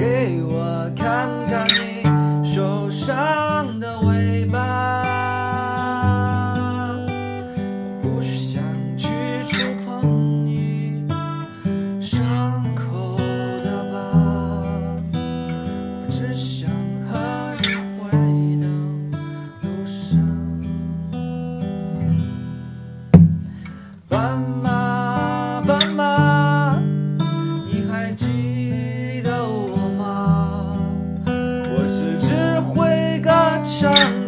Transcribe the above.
给我看看你受伤的尾巴。不想去触碰你伤口的疤，只想和你回到。路上。慢慢。我是只会歌唱。